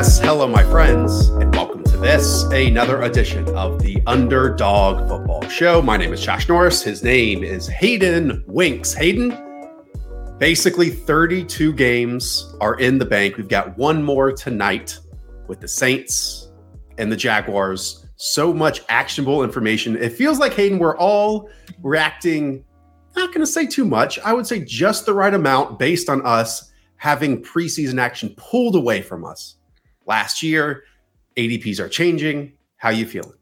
Yes, hello, my friends, and welcome to this, another edition of the Underdog Football Show. My name is Josh Norris. His name is Hayden Winks. Hayden, basically 32 games are in the bank. We've got one more tonight with the Saints and the Jaguars. So much actionable information. It feels like, Hayden, we're all reacting, not going to say too much. I would say just the right amount based on us having preseason action pulled away from us last year. ADPs are changing. How you feeling?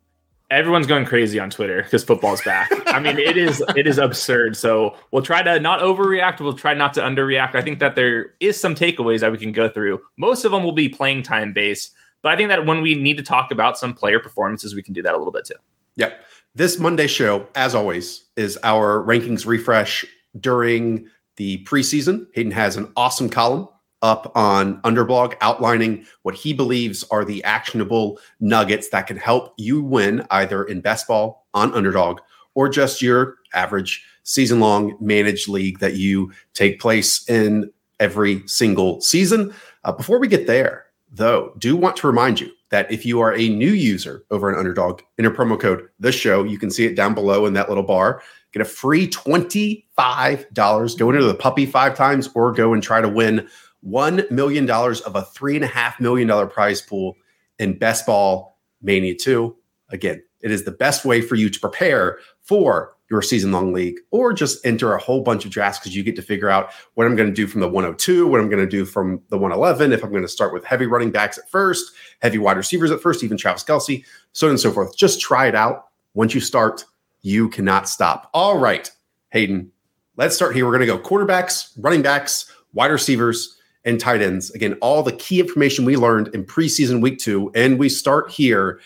Everyone's going crazy on Twitter because football's back. I mean, it is it is absurd. So we'll try to not overreact. We'll try not to underreact. I think that there is some takeaways that we can go through. Most of them will be playing time based, but I think that when we need to talk about some player performances, we can do that a little bit too. Yep. This Monday show, as always, is our rankings refresh during the preseason. Hayden has an awesome column up on Underblog outlining what he believes are the actionable nuggets that can help you win either in best ball on underdog or just your average season long managed league that you take place in every single season. Uh, before we get there, though, do want to remind you that if you are a new user over an underdog, enter promo code the show. You can see it down below in that little bar. Get a free $25. Go into the puppy five times or go and try to win $1 million of a $3.5 million prize pool in Best Ball Mania 2. Again, it is the best way for you to prepare for your season long league or just enter a whole bunch of drafts because you get to figure out what I'm going to do from the 102, what I'm going to do from the 111, if I'm going to start with heavy running backs at first, heavy wide receivers at first, even Travis Kelce, so on and so forth. Just try it out. Once you start, you cannot stop. All right, Hayden, let's start here. We're going to go quarterbacks, running backs, wide receivers and tight ends. Again, all the key information we learned in preseason week two. And we start here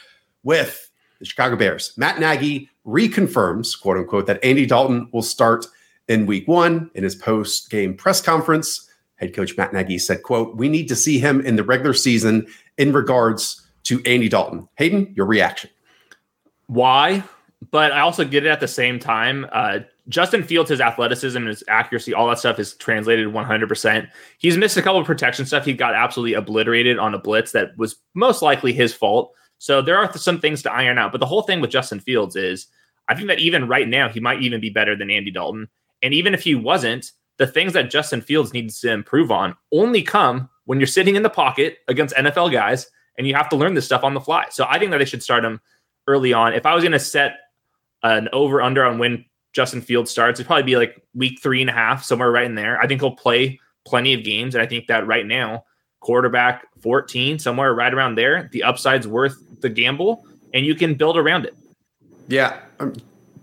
with the Chicago Bears. Matt Nagy reconfirms, quote unquote, that Andy Dalton will start in week one in his post game press conference. Head coach Matt Nagy said, quote, we need to see him in the regular season in regards to Andy Dalton. Hayden, your reaction. Why? But I also get it at the same time. Uh, Justin Fields, his athleticism and his accuracy, all that stuff is translated 100%. He's missed a couple of protection stuff. He got absolutely obliterated on a blitz that was most likely his fault. So there are some things to iron out. But the whole thing with Justin Fields is I think that even right now, he might even be better than Andy Dalton. And even if he wasn't, the things that Justin Fields needs to improve on only come when you're sitting in the pocket against NFL guys and you have to learn this stuff on the fly. So I think that they should start him early on. If I was going to set an over under on win Justin Fields starts, it'd probably be like week three and a half, somewhere right in there. I think he'll play plenty of games. And I think that right now, quarterback 14, somewhere right around there, the upside's worth the gamble and you can build around it. Yeah. Um,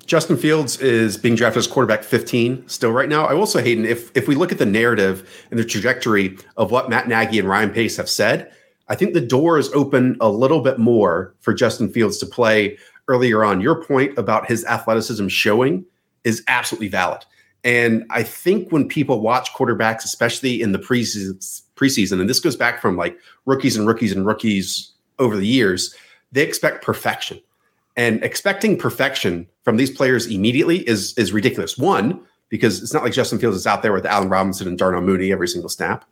Justin Fields is being drafted as quarterback 15 still right now. I will say, Hayden, if if we look at the narrative and the trajectory of what Matt Nagy and Ryan Pace have said, I think the door is open a little bit more for Justin Fields to play earlier on. Your point about his athleticism showing is absolutely valid. And I think when people watch quarterbacks, especially in the preseason, and this goes back from like rookies and rookies and rookies over the years, they expect perfection. And expecting perfection from these players immediately is is ridiculous. One, because it's not like Justin Fields is out there with Allen Robinson and Darnell Mooney every single snap.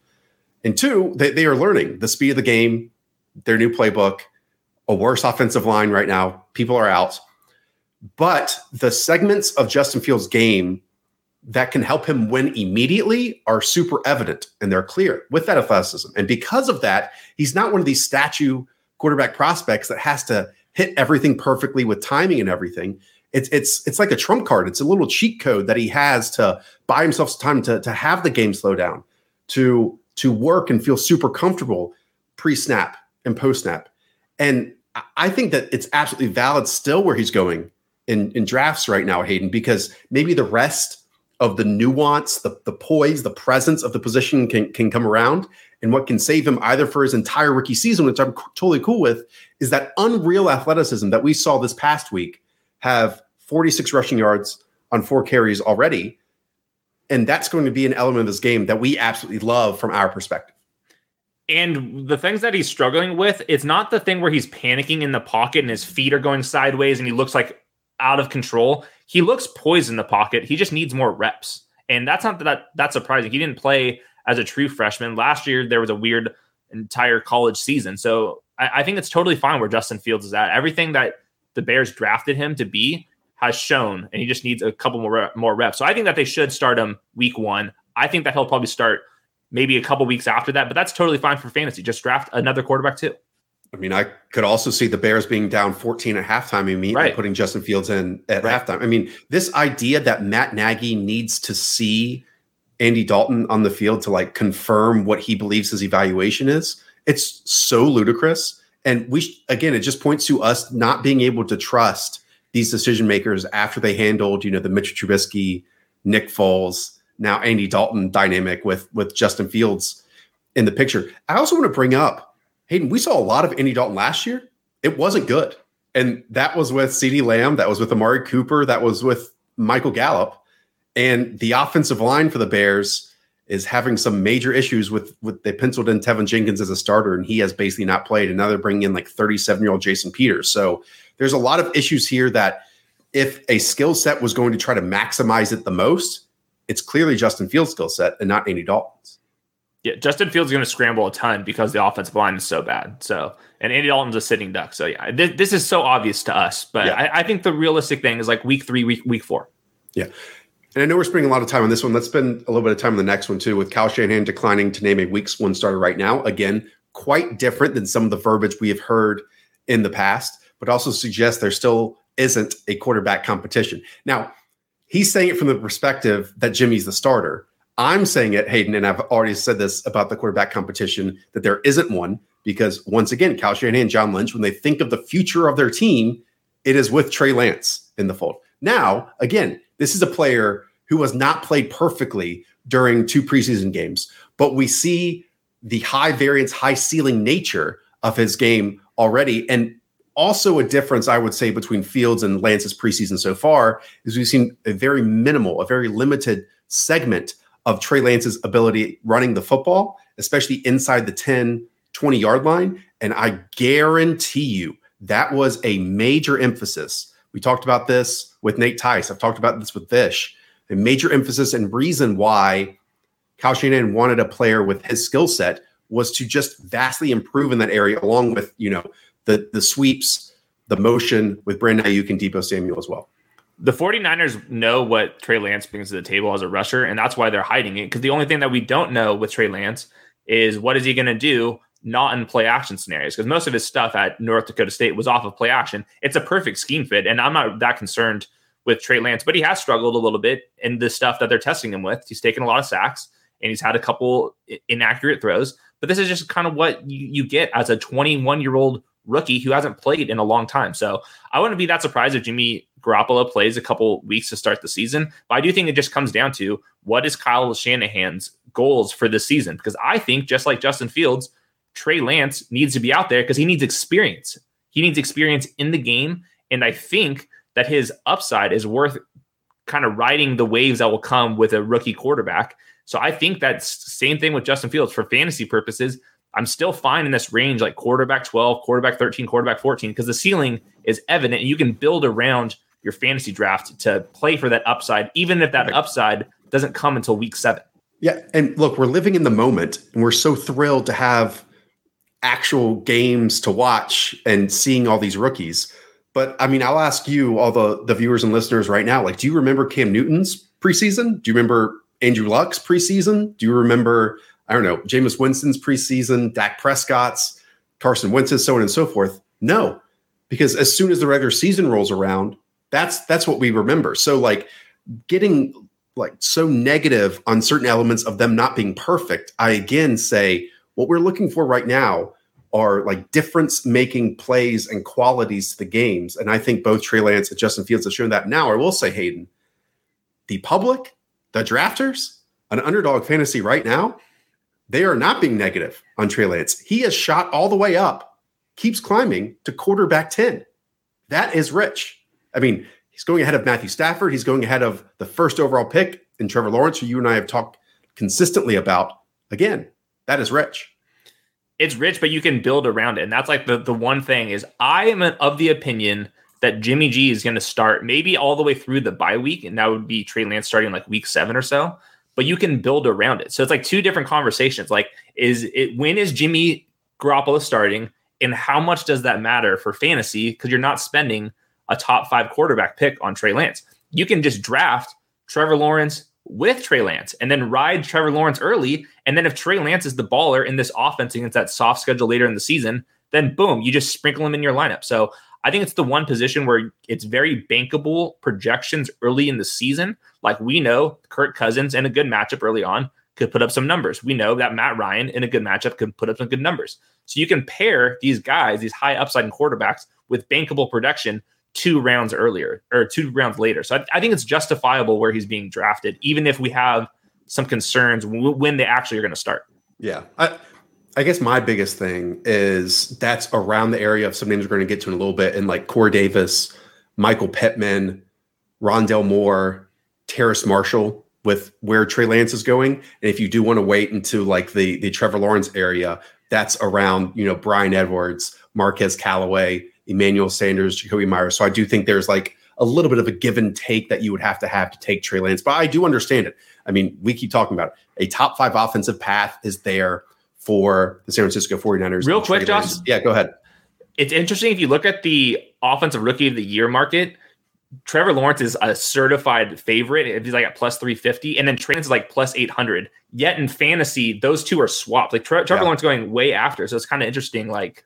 And two, they, they are learning the speed of the game, their new playbook, a worse offensive line right now. People are out. But the segments of Justin Fields' game that can help him win immediately are super evident and they're clear with that athleticism. And because of that, he's not one of these statue quarterback prospects that has to hit everything perfectly with timing and everything. It's it's it's like a trump card. It's a little cheat code that he has to buy himself time to, to have the game slow down, to to work and feel super comfortable pre-snap and post-snap. And I think that it's absolutely valid still where he's going in, in drafts right now, Hayden, because maybe the rest of the nuance, the, the poise, the presence of the position can, can come around. And what can save him either for his entire rookie season, which I'm totally cool with, is that unreal athleticism that we saw this past week have 46 rushing yards on four carries already. And that's going to be an element of this game that we absolutely love from our perspective. And the things that he's struggling with, it's not the thing where he's panicking in the pocket and his feet are going sideways and he looks like out of control. He looks poised in the pocket. He just needs more reps. And that's not that that's surprising. He didn't play as a true freshman. Last year there was a weird entire college season. So I, I think it's totally fine where Justin Fields is at. Everything that the Bears drafted him to be has shown, and he just needs a couple more more reps. So I think that they should start him week one. I think that he'll probably start maybe a couple weeks after that, but that's totally fine for fantasy. Just draft another quarterback too. I mean, I could also see the Bears being down 14 at halftime and immediately Right. putting Justin Fields in at Right. halftime. I mean, this idea that Matt Nagy needs to see Andy Dalton on the field to like confirm what he believes his evaluation is, it's so ludicrous. And we, again, it just points to us not being able to trust these decision makers after they handled, you know, the Mitch Trubisky, Nick Foles, now Andy Dalton dynamic with with Justin Fields in the picture. I also want to bring up Hayden, we saw a lot of Andy Dalton last year. It wasn't good. And that was with CeeDee Lamb, that was with Amari Cooper, that was with Michael Gallup. And the offensive line for the Bears is having some major issues with with they penciled in Teven Jenkins as a starter and he has basically not played. And now they're bringing in like 37 year old Jason Peters. So there's a lot of issues here that if a skill set was going to try to maximize it the most, it's clearly Justin Fields' skill set and not Andy Dalton's. Yeah, Justin Fields is going to scramble a ton because the offensive line is so bad. So, and Andy Dalton's a sitting duck. So, yeah, this, this is so obvious to us. But Yeah. I, I think the realistic thing is like week three, week week four. Yeah. And I know we're spending a lot of time on this one. Let's spend a little bit of time on the next one too, with Kyle Shanahan declining to name a week's one starter right now. Again, quite different than some of the verbiage we have heard in the past, but also suggests there still isn't a quarterback competition. Now, he's saying it from the perspective that Jimmy's the starter. I'm saying it, Hayden, and I've already said this about the quarterback competition that there isn't one because once again, Kyle Shanahan and John Lynch, when they think of the future of their team, it is with Trey Lance in the fold. Now, again, this is a player who has not played perfectly during two preseason games, but we see the high variance, high ceiling nature of his game already. And also a difference, I would say, between Fields and Lance's preseason so far is we've seen a very minimal, a very limited segment of Trey Lance's ability running the football, especially inside the 10, 20 yard line. And I guarantee you that was a major emphasis. We talked about this with Nate Tice. I've talked about this with Vish. A major emphasis and reason why Kyle Shanahan wanted a player with his skill set was to just vastly improve in that area, along with you know the the sweeps, the motion with Brandon Aiyuk and Deebo Samuel as well. The 49ers know what Trey Lance brings to the table as a rusher, and that's why they're hiding it. Because the only thing that we don't know with Trey Lance is what is he going to do not in play action scenarios? Because most of his stuff at North Dakota State was off of play action. It's a perfect scheme fit, and I'm not that concerned with Trey Lance, but he has struggled a little bit in the stuff that they're testing him with. He's taken a lot of sacks and he's had a couple inaccurate throws. But this is just kind of what you, you get as a 21 year old rookie who hasn't played in a long time. So I wouldn't be that surprised if Jimmy Garoppolo plays a couple weeks to start the season. But I do think it just comes down to what is Kyle Shanahan's goals for this season? Because I think just like Justin Fields, Trey Lance needs to be out there because he needs experience. He needs experience in the game. And I think that his upside is worth kind of riding the waves that will come with a rookie quarterback. So I think that's same thing with Justin Fields for fantasy purposes. I'm still fine in this range, like quarterback 12, quarterback 13, quarterback 14, because the ceiling is evident. You can build around your fantasy draft to play for that upside, even if that upside doesn't come until week seven. Yeah, and look, we're living in the moment, and we're so thrilled to have actual games to watch and seeing all these rookies. But I mean, I'll ask you, all the the viewers and listeners right now, like, do you remember Cam Newton's preseason? Do you remember Andrew Luck's preseason? Do you remember, I don't know, Jameis Winston's preseason, Dak Prescott's, Carson Wentz's, so on and so forth? No, because as soon as the regular season rolls around, that's that's what we remember. So like getting like so negative on certain elements of them not being perfect, I again say what we're looking for right now are like difference making plays and qualities to the games. And I think both Trey Lance and Justin Fields have shown that. Now, I will say, Hayden, the public, the drafters, an underdog fantasy right now, they are not being negative on Trey Lance. He has shot all the way up, keeps climbing to quarterback 10. That is rich. I mean, he's going ahead of Matthew Stafford. He's going ahead of the first overall pick in Trevor Lawrence, who you and I have talked consistently about. Again, that is rich. it's rich, but you can build around it. And that's like the, the one thing is I am of the opinion that Jimmy G is going to start maybe all the way through the bye week. And that would be Trey Lance starting like week seven or so. but you can build around it. So it's like two different conversations. Like, is it when is Jimmy Garoppolo starting, and how much does that matter for fantasy? Because you're not spending a top five quarterback pick on Trey Lance. You can just draft Trevor Lawrence with Trey Lance and then ride Trevor Lawrence early. And then if Trey Lance is the baller in this offense against that soft schedule later in the season, then boom, you just sprinkle him in your lineup. So I think it's the one position where it's very bankable projections early in the season. Like we know Kirk Cousins in a good matchup early on could put up some numbers. We know that Matt Ryan in a good matchup could put up some good numbers. So you can pair these guys, these high upside quarterbacks, with bankable production two rounds earlier or two rounds later. So I, I think it's justifiable where he's being drafted, even if we have some concerns w- when they actually are going to start. Yeah. I, I guess my biggest thing is that's around the area of some names we're going to get to in a little bit, and like Corey Davis, Michael Pittman, Rondale Moore, Terrace Marshall, with where Trey Lance is going. And if you do want to wait into like the the Trevor Lawrence area, that's around you know Bryan Edwards, Marquez Callaway, Emmanuel Sanders, Jakobi Meyers. So I do think there's like a little bit of a give and take that you would have to have to take Trey Lance, but I do understand it. I mean, we keep talking about it. a top five offensive path is there for the San Francisco 49ers. Real quick, Josh. Yeah, go ahead. It's interesting if you look at the offensive rookie of the year market. Trevor Lawrence is a certified favorite. He's like at plus 350, and then Trey is like plus 800. Yet in fantasy, those two are swapped. Like Tre- Trevor yeah. Lawrence going way after. So it's kind of interesting. Like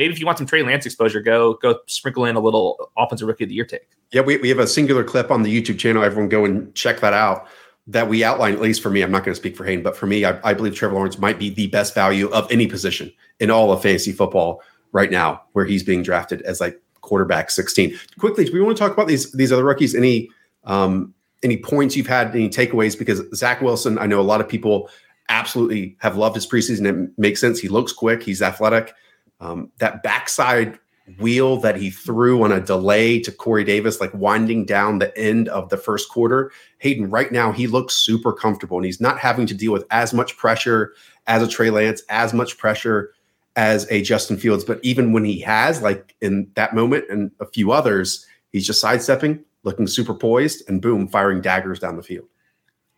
maybe if you want some Trey Lance exposure, go go sprinkle in a little offensive rookie of the year take. Yeah, we, we have a singular clip on the YouTube channel. Everyone go and check that out that we outline, at least for me, I'm not going to speak for Hayden, but for me, I, I, believe Trevor Lawrence might be the best value of any position in all of fantasy football right now, where he's being drafted as like quarterback 16. Quickly, do we want to talk about these these other rookies? Any um, any points you've had, any takeaways? Because Zach Wilson, I know a lot of people absolutely have loved his preseason. It makes sense. He looks quick. He's athletic. Um, that backside wheel that he threw on a delay to Corey Davis, like winding down the end of the first quarter. Hayden, right now, he looks super comfortable and he's not having to deal with as much pressure as a Trey Lance, as much pressure as a Justin Fields. But even when he has, like in that moment and a few others, he's just sidestepping, looking super poised, and boom, firing daggers down the field.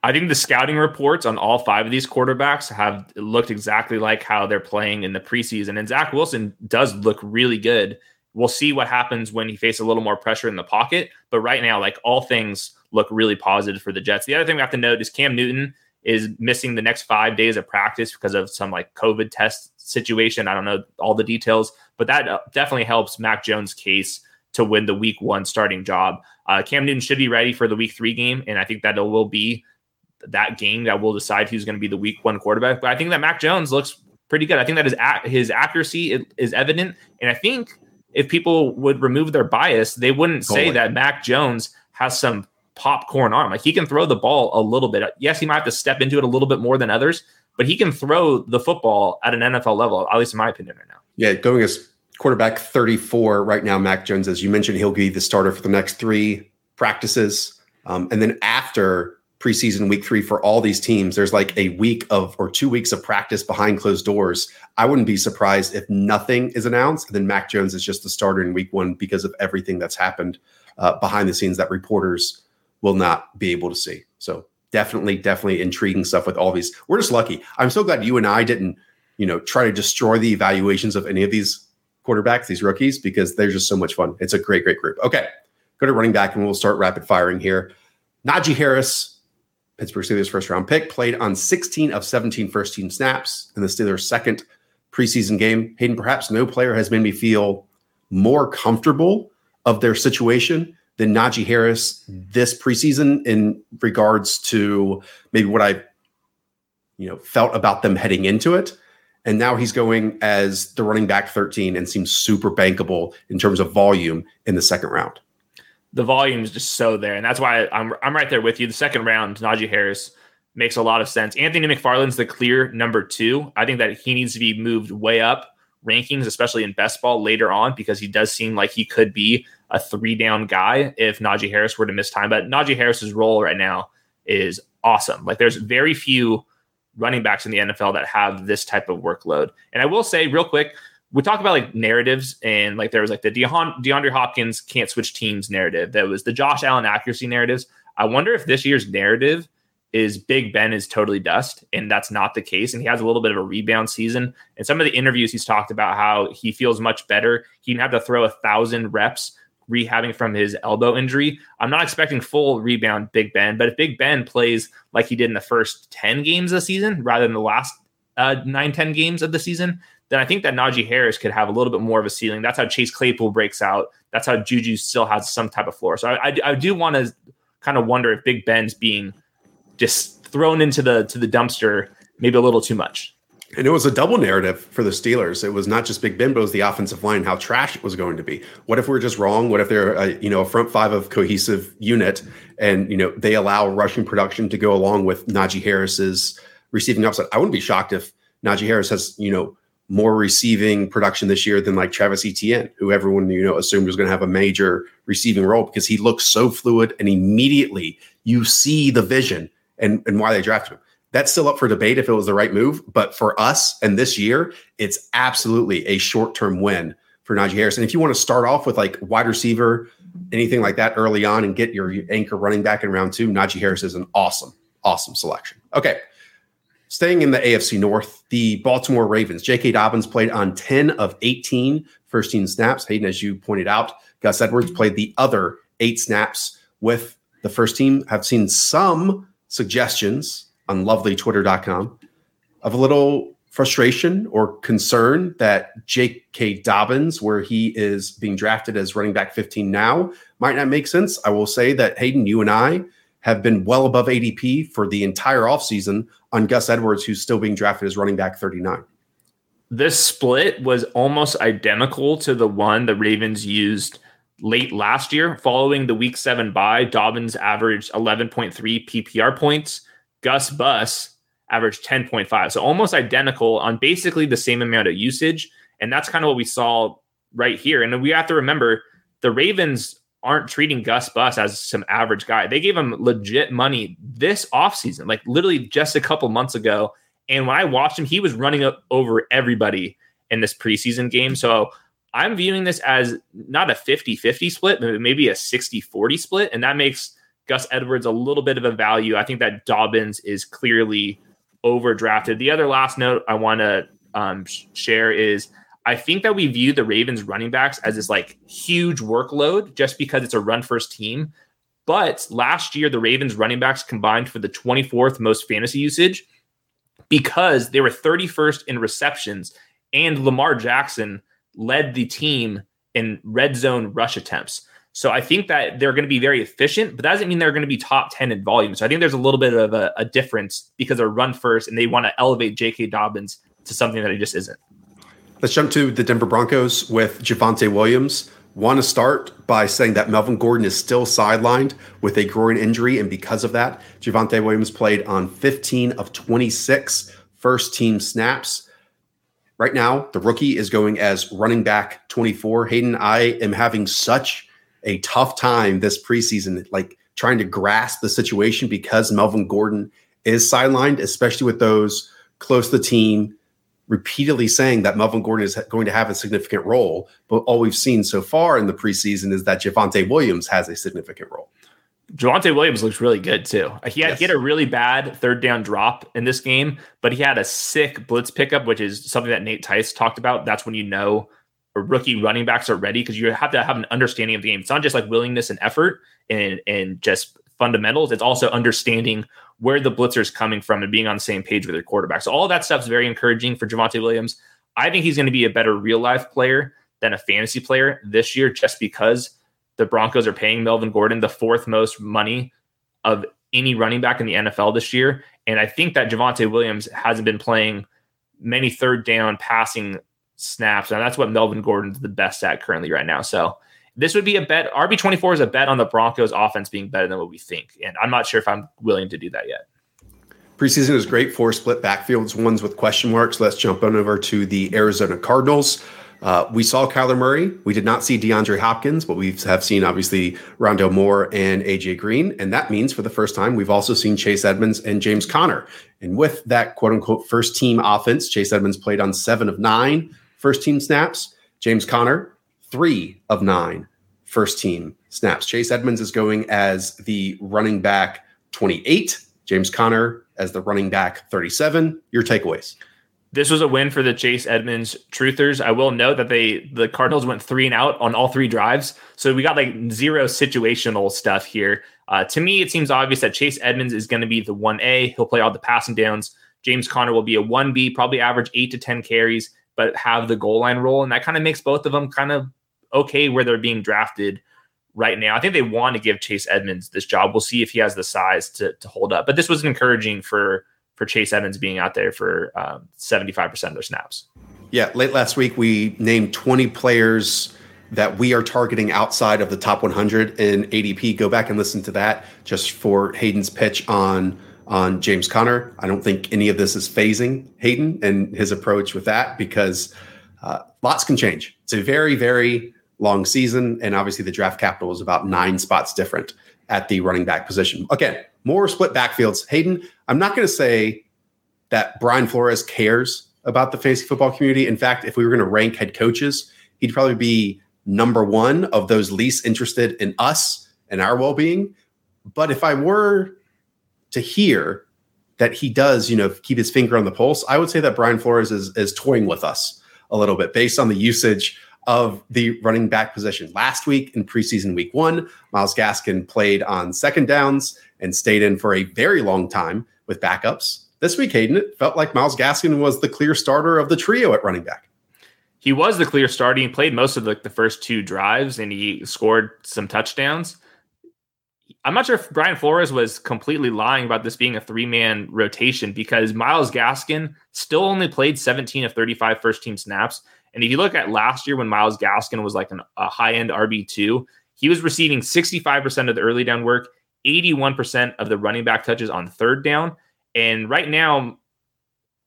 I think the scouting reports on all five of these quarterbacks have looked exactly like how they're playing in the preseason. And Zach Wilson does look really good. We'll see what happens when he faces a little more pressure in the pocket. But right now, like all things look really positive for the Jets. The other thing we have to note is Cam Newton is missing the next five days of practice because of some like COVID test situation. I don't know all the details, but that uh, definitely helps Mac Jones' case to win the week one starting job. Uh, Cam Newton should be ready for the week three game, and I think that will be that game that will decide who's going to be the week one quarterback. But I think that Mac Jones looks pretty good. I think that his his accuracy is evident, and I think if people would remove their bias, they wouldn't say that Mac Jones has some popcorn arm. Like he can throw the ball a little bit. Yes, he might have to step into it a little bit more than others, but he can throw the football at an NFL level, at least in my opinion right now. Yeah, going as quarterback 34 right now, Mac Jones, as you mentioned, he'll be the starter for the next three practices. Um, and then after preseason week three for all these teams. There's like a week of or two weeks of practice behind closed doors. I wouldn't be surprised if nothing is announced. And then Mac Jones is just the starter in week one because of everything that's happened uh, behind the scenes that reporters will not be able to see. So definitely, definitely intriguing stuff with all these. We're just lucky. I'm so glad you and I didn't, you know, try to destroy the evaluations of any of these quarterbacks, these rookies, because they're just so much fun. It's a great, great group. Okay. Go to running back and we'll start rapid firing here. Najee Harris, Pittsburgh Steelers first round pick, played on 16 of 17 first team snaps in the Steelers' second preseason game. Hayden, perhaps no player has made me feel more comfortable of their situation than Najee Harris this preseason in regards to maybe what I you know felt about them heading into it. And now he's going as the running back 13 and seems super bankable in terms of volume in the second round the volume is just so there, and that's why I'm I'm right there with you. The second round, Najee Harris makes a lot of sense. Anthony McFarland's the clear number two. I think that he needs to be moved way up rankings, especially in best ball later on, because he does seem like he could be a three down guy if Najee Harris were to miss time. But Najee Harris's role right now is awesome. Like there's very few running backs in the NFL that have this type of workload. And I will say real quick, we talk about like narratives and like there was like the DeAndre Hopkins can't switch teams narrative. That was the Josh Allen accuracy narratives. I wonder if this year's narrative is Big Ben is totally dust, and that's not the case. And he has a little bit of a rebound season. And some of the interviews he's talked about how he feels much better. He didn't have to throw a thousand reps rehabbing from his elbow injury. I'm not expecting full rebound Big Ben, but if Big Ben plays like he did in the first 10 games of the season rather than the last uh, 9, 10 games of the season, then I think that Najee Harris could have a little bit more of a ceiling. That's how Chase Claypool breaks out. That's how Juju still has some type of floor. So I, I, I do want to kind of wonder if Big Ben's being just thrown into the to the dumpster maybe a little too much. And it was a double narrative for the Steelers. It was not just Big Ben, but it was the offensive line, how trash it was going to be. What if we're just wrong? What if they're a, you know a front five of cohesive unit, and you know they allow rushing production to go along with Najee Harris's receiving upside? I wouldn't be shocked if Najee Harris has you know more receiving production this year than like Travis Etienne, who everyone you know assumed was going to have a major receiving role because he looks so fluid and immediately you see the vision and and why they drafted him that's still up for debate if it was the right move. But for us and this year, it's absolutely a short term win for Najee Harris. And if you want to start off with like wide receiver, anything like that early on and get your anchor running back in round two, Najee Harris is an awesome, awesome selection. Okay. Staying in the AFC North, the Baltimore Ravens. J.K. Dobbins played on 10 of 18 first team snaps. Hayden, as you pointed out, Gus Edwards played the other eight snaps with the first team. Have seen some suggestions on lovelytwitter.com of a little frustration or concern that J.K. Dobbins, where he is being drafted as running back 15 now, might not make sense. I will say that Hayden, you and I have been well above ADP for the entire offseason on Gus Edwards, who's still being drafted as running back 39. This split was almost identical to the one the Ravens used late last year. Following the week seven bye, Dobbins averaged 11.3 PPR points Gus Bus averaged 10.5. So almost identical on basically the same amount of usage. And that's kind of what we saw right here. And we have to remember the Ravens aren't treating Gus Bus as some average guy. They gave him legit money this offseason, like literally just a couple months ago. And when I watched him, he was running up over everybody in this preseason game. So I'm viewing this as not a 50 50 split, maybe a 60 40 split. And that makes Gus Edwards a little bit of a value. I think that Dobbins is clearly overdrafted. The other last note I want to um, share is I think that we view the Ravens running backs as this like huge workload just because it's a run first team. But last year, the Ravens running backs combined for the 24th most fantasy usage because they were 31st in receptions and Lamar Jackson led the team in red zone rush attempts. So I think that they're going to be very efficient, but that doesn't mean they're going to be top 10 in volume. So I think there's a little bit of a, a difference because they're run first and they want to elevate J.K. Dobbins to something that he just isn't. Let's jump to the Denver Broncos with Javonte Williams. Want to start by saying that Melvin Gordon is still sidelined with a groin injury. And because of that, Javonte Williams played on 15 of 26 first team snaps. Right now, the rookie is going as running back 24. Hayden, I am having such a tough time this preseason, like trying to grasp the situation because Melvin Gordon is sidelined, especially with those close to the team repeatedly saying that Melvin Gordon is going to have a significant role. But all we've seen so far in the preseason is that Javonte Williams has a significant role. Javonte Williams looks really good too. He had, yes. he had a really bad third down drop in this game, but he had a sick blitz pickup, which is something that Nate Tice talked about. That's when you know rookie running backs are ready because you have to have an understanding of the game. It's not just like willingness and effort and and just fundamentals. It's also understanding where the blitzer is coming from and being on the same page with your quarterback. So all that stuff is very encouraging for Javonte Williams. I think he's going to be a better real life player than a fantasy player this year, just because the Broncos are paying Melvin Gordon the fourth most money of any running back in the NFL this year. And I think that Javonte Williams hasn't been playing many third down passing snaps. And that's what Melvin Gordon's the best at currently right now. So this would be a bet. RB24 is a bet on the Broncos offense being better than what we think. And I'm not sure if I'm willing to do that yet. Preseason is great for split backfields, ones with question marks. Let's jump on over to the Arizona Cardinals. Uh, we saw Kyler Murray. We did not see DeAndre Hopkins, but we have seen obviously Rondale Moore and AJ Green. And that means for the first time, we've also seen Chase Edmonds and James Conner. And with that quote unquote first team offense, Chase Edmonds played on seven of nine first team snaps. James Conner, three of nine first team snaps. Chase Edmonds is going as the running back 28. James Conner as the running back 37. Your takeaways. This was a win for the Chase Edmonds truthers. I will note that they the Cardinals went three and out on all three drives, so we got like zero situational stuff here. Uh, to me, it seems obvious that Chase Edmonds is going to be the one A. He'll play all the passing downs. James Conner will be a one B, probably average eight to ten carries, but have the goal line role, and that kind of makes both of them kind of okay where they're being drafted right now. I think they want to give Chase Edmonds this job. We'll see if he has the size to to hold up. But this was encouraging for for Chase Edmonds being out there for um, 75% of their snaps. Yeah, late last week we named 20 players that we are targeting outside of the top 100 in ADP. Go back and listen to that just for Hayden's pitch on on James Conner. I don't think any of this is phasing Hayden and his approach with that because uh, lots can change. It's a very very long season, and obviously the draft capital is about nine spots different at the running back position. Again, more split backfields. Hayden, I'm not going to say that Brian Flores cares about the fantasy football community. In fact, if we were going to rank head coaches, he'd probably be number one of those least interested in us and our well being. But if I were to hear that he does, you know, keep his finger on the pulse, I would say that Brian Flores is, is toying with us a little bit based on the usage of the running back position. Last week in preseason week one, Myles Gaskin played on second downs and stayed in for a very long time with backups. This week, Hayden, it felt like Myles Gaskin was the clear starter of the trio at running back. He was the clear starter. He played most of the, the first two drives and he scored some touchdowns. I'm not sure if Brian Flores was completely lying about this being a three man rotation because Myles Gaskin still only played 17 of 35 first team snaps. And if you look at last year when Myles Gaskin was like an, a high end RB2, he was receiving 65% of the early down work 81% of the running back touches on third down. And right now,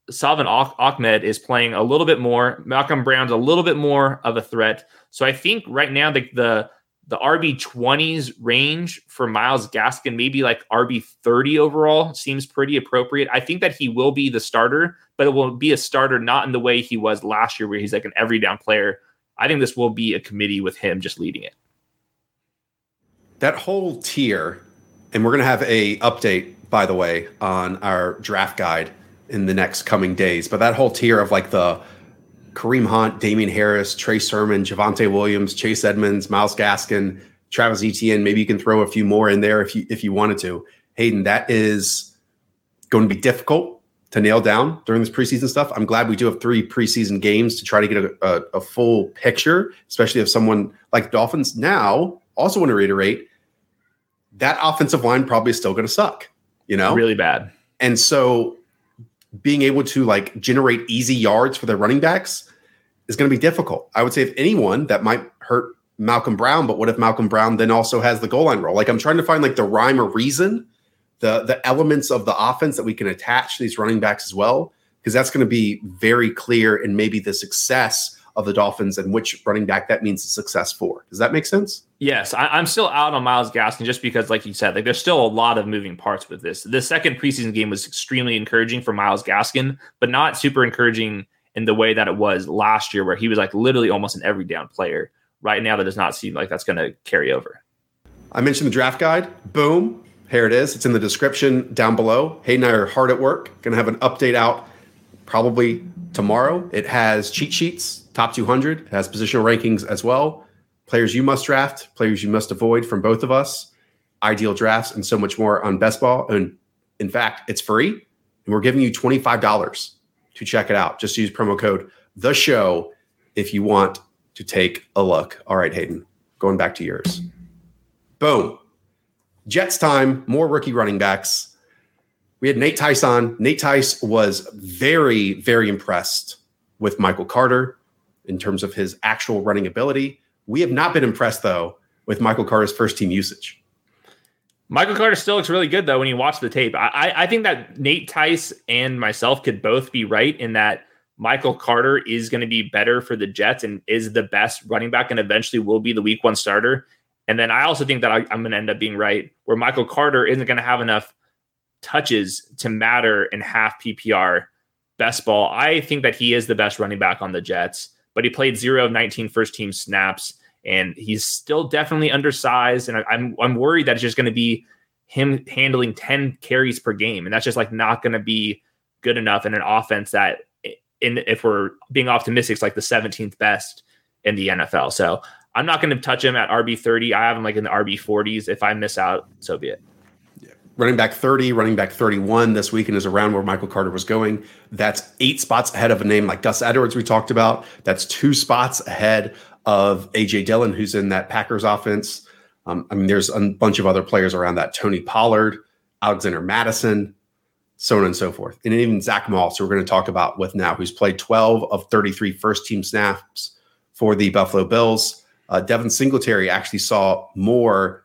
Salvon Ahmed is playing a little bit more. Malcolm Brown's a little bit more of a threat. So I think right now the the, the RB 20s range for Myles Gaskin, maybe like RB 30 overall, seems pretty appropriate. I think that he will be the starter, but it will be a starter not in the way he was last year, where he's like an every down player. I think this will be a committee with him just leading it. That whole tier and we're going to have a update by the way on our draft guide in the next coming days but that whole tier of like the kareem hunt damien harris trey sermon Javonte williams chase edmonds Myles gaskin travis etienne maybe you can throw a few more in there if you if you wanted to hayden that is going to be difficult to nail down during this preseason stuff i'm glad we do have three preseason games to try to get a, a, a full picture especially if someone like dolphins now also want to reiterate that offensive line probably is still going to suck, you know? Really bad. And so being able to like generate easy yards for their running backs is going to be difficult. I would say if anyone that might hurt Malcolm Brown, but what if Malcolm Brown then also has the goal line role? Like I'm trying to find like the rhyme or reason, the the elements of the offense that we can attach to these running backs as well, because that's going to be very clear and maybe the success of the Dolphins and which running back that means success for. Does that make sense? Yes, I, am still out on Myles Gaskin just because, like you said, like there's still a lot of moving parts with this. The second preseason game was extremely encouraging for Myles Gaskin, but not super encouraging in the way that it was last year, where he was like literally almost an every down player. Right now, that does not seem like that's going to carry over. I mentioned the draft guide. Boom. Here it is. It's in the description down below. Hayden and I are hard at work. Going to have an update out probably tomorrow. It has cheat sheets, top 200, it has positional rankings as well, players you must draft, players you must avoid from both of us, ideal drafts, and so much more on Best Ball. And in fact, it's free, and we're giving you $25 to check it out. Just use promo code The Show if you want to take a look. All right, Hayden, going back to yours. Boom. Jets time, more rookie running backs we had Nate Tice on. Nate Tice was very, very impressed with Michael Carter in terms of his actual running ability. We have not been impressed, though, with Michael Carter's first team usage. Michael Carter still looks really good, though, when you watch the tape. I, I think that Nate Tice and myself could both be right in that Michael Carter is going to be better for the Jets and is the best running back and eventually will be the week one starter. And then I also think that I, I'm going to end up being right where Michael Carter isn't going to have enough touches to matter in half PPR best ball. I think that he is the best running back on the Jets, but he played zero of 19 first team snaps and he's still definitely undersized. And I, am I'm worried that it's just going to be him handling 10 carries per game. And that's just like not going to be good enough in an offense that, in if we're being optimistic, it's like the 17th best in the NFL. So I'm not going to touch him at RB 30. I have him like in the RB 40s. If I miss out, so be it. Running back 30, running back 31 this weekend is around where Michael Carter was going. That's eight spots ahead of a name like Gus Edwards, we talked about. That's two spots ahead of AJ Dillon, who's in that Packers offense. Um, I mean, there's a bunch of other players around that Tony Pollard, Alexander Mattison, so on and so forth. And even Zack Moss, who we're going to talk about with now, who's played 12 of 33 first team snaps for the Buffalo Bills. Uh, Devin Singletary actually saw more